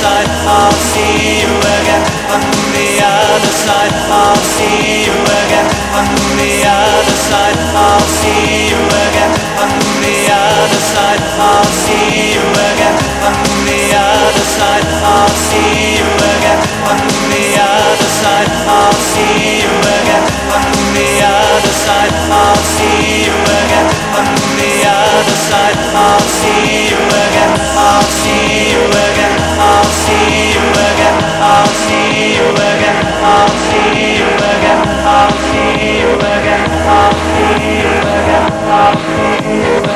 side. I'll see you again on the other side. I'll see you again on the other side. I'll see you again on the other side. I'll see you again on the other side. I'll see you again on the other side. I'll see you again on the other side. I'll see you again other side. I'll see you again. I'll see you again. I'll see you again. I'll see you again. I'll see you again. I'll see you again. I'll see you again. I'll see you again. I'll see you again.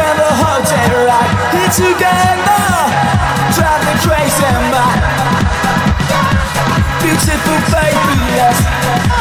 Spend the whole day right. Here together. drive me crazy, my beautiful baby, yes.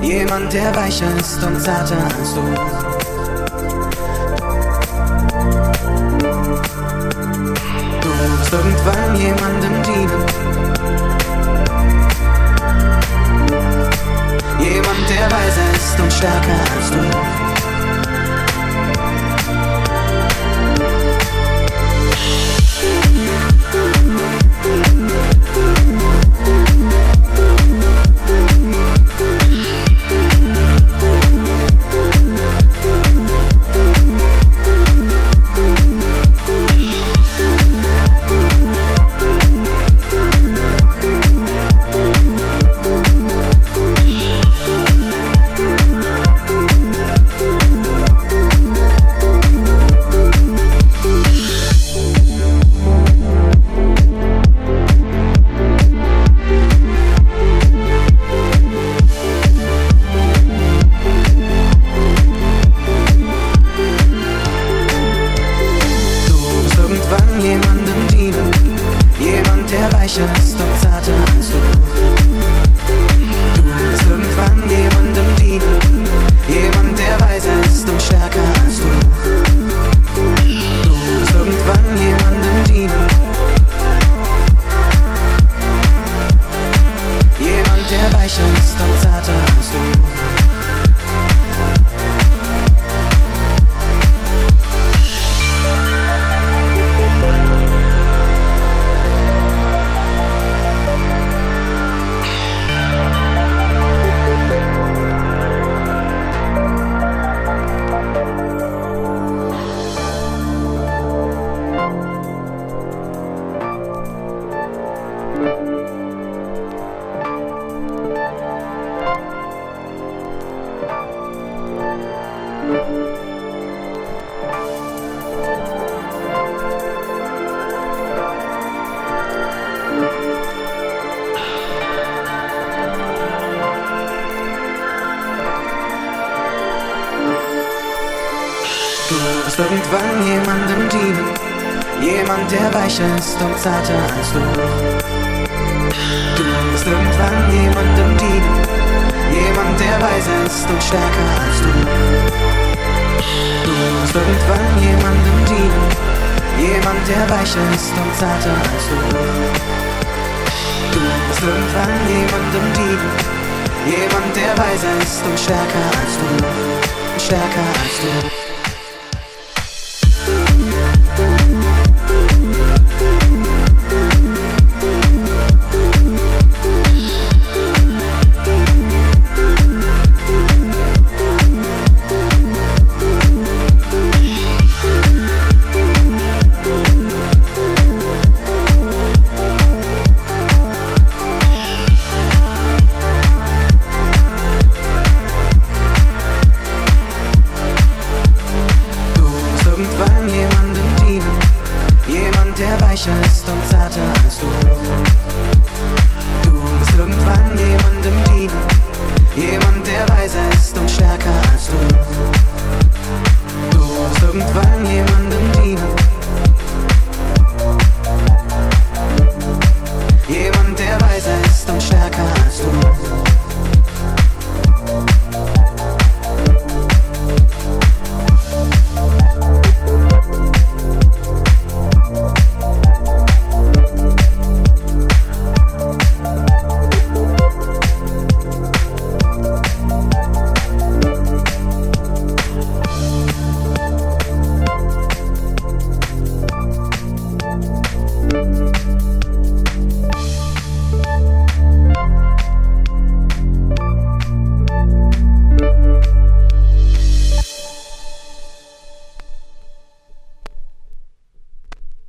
Jemand, der weicher ist und zarter als du. Du musst irgendwann jemandem dienen. Jemand, der weiser ist und stärker als du. wirst irgendwann jemandem dienen. Jemand, der weicher ist und zarter als du. Du wirst irgendwann jemandem dienen. Jemand, der weiser ist und stärker als du. Du wirst irgendwann jemandem dienen. Jemand, der weicher ist und zarter als du. Du wirst irgendwann jemandem dienen. Jemand, der weiser ist und stärker als du. Stärker als du.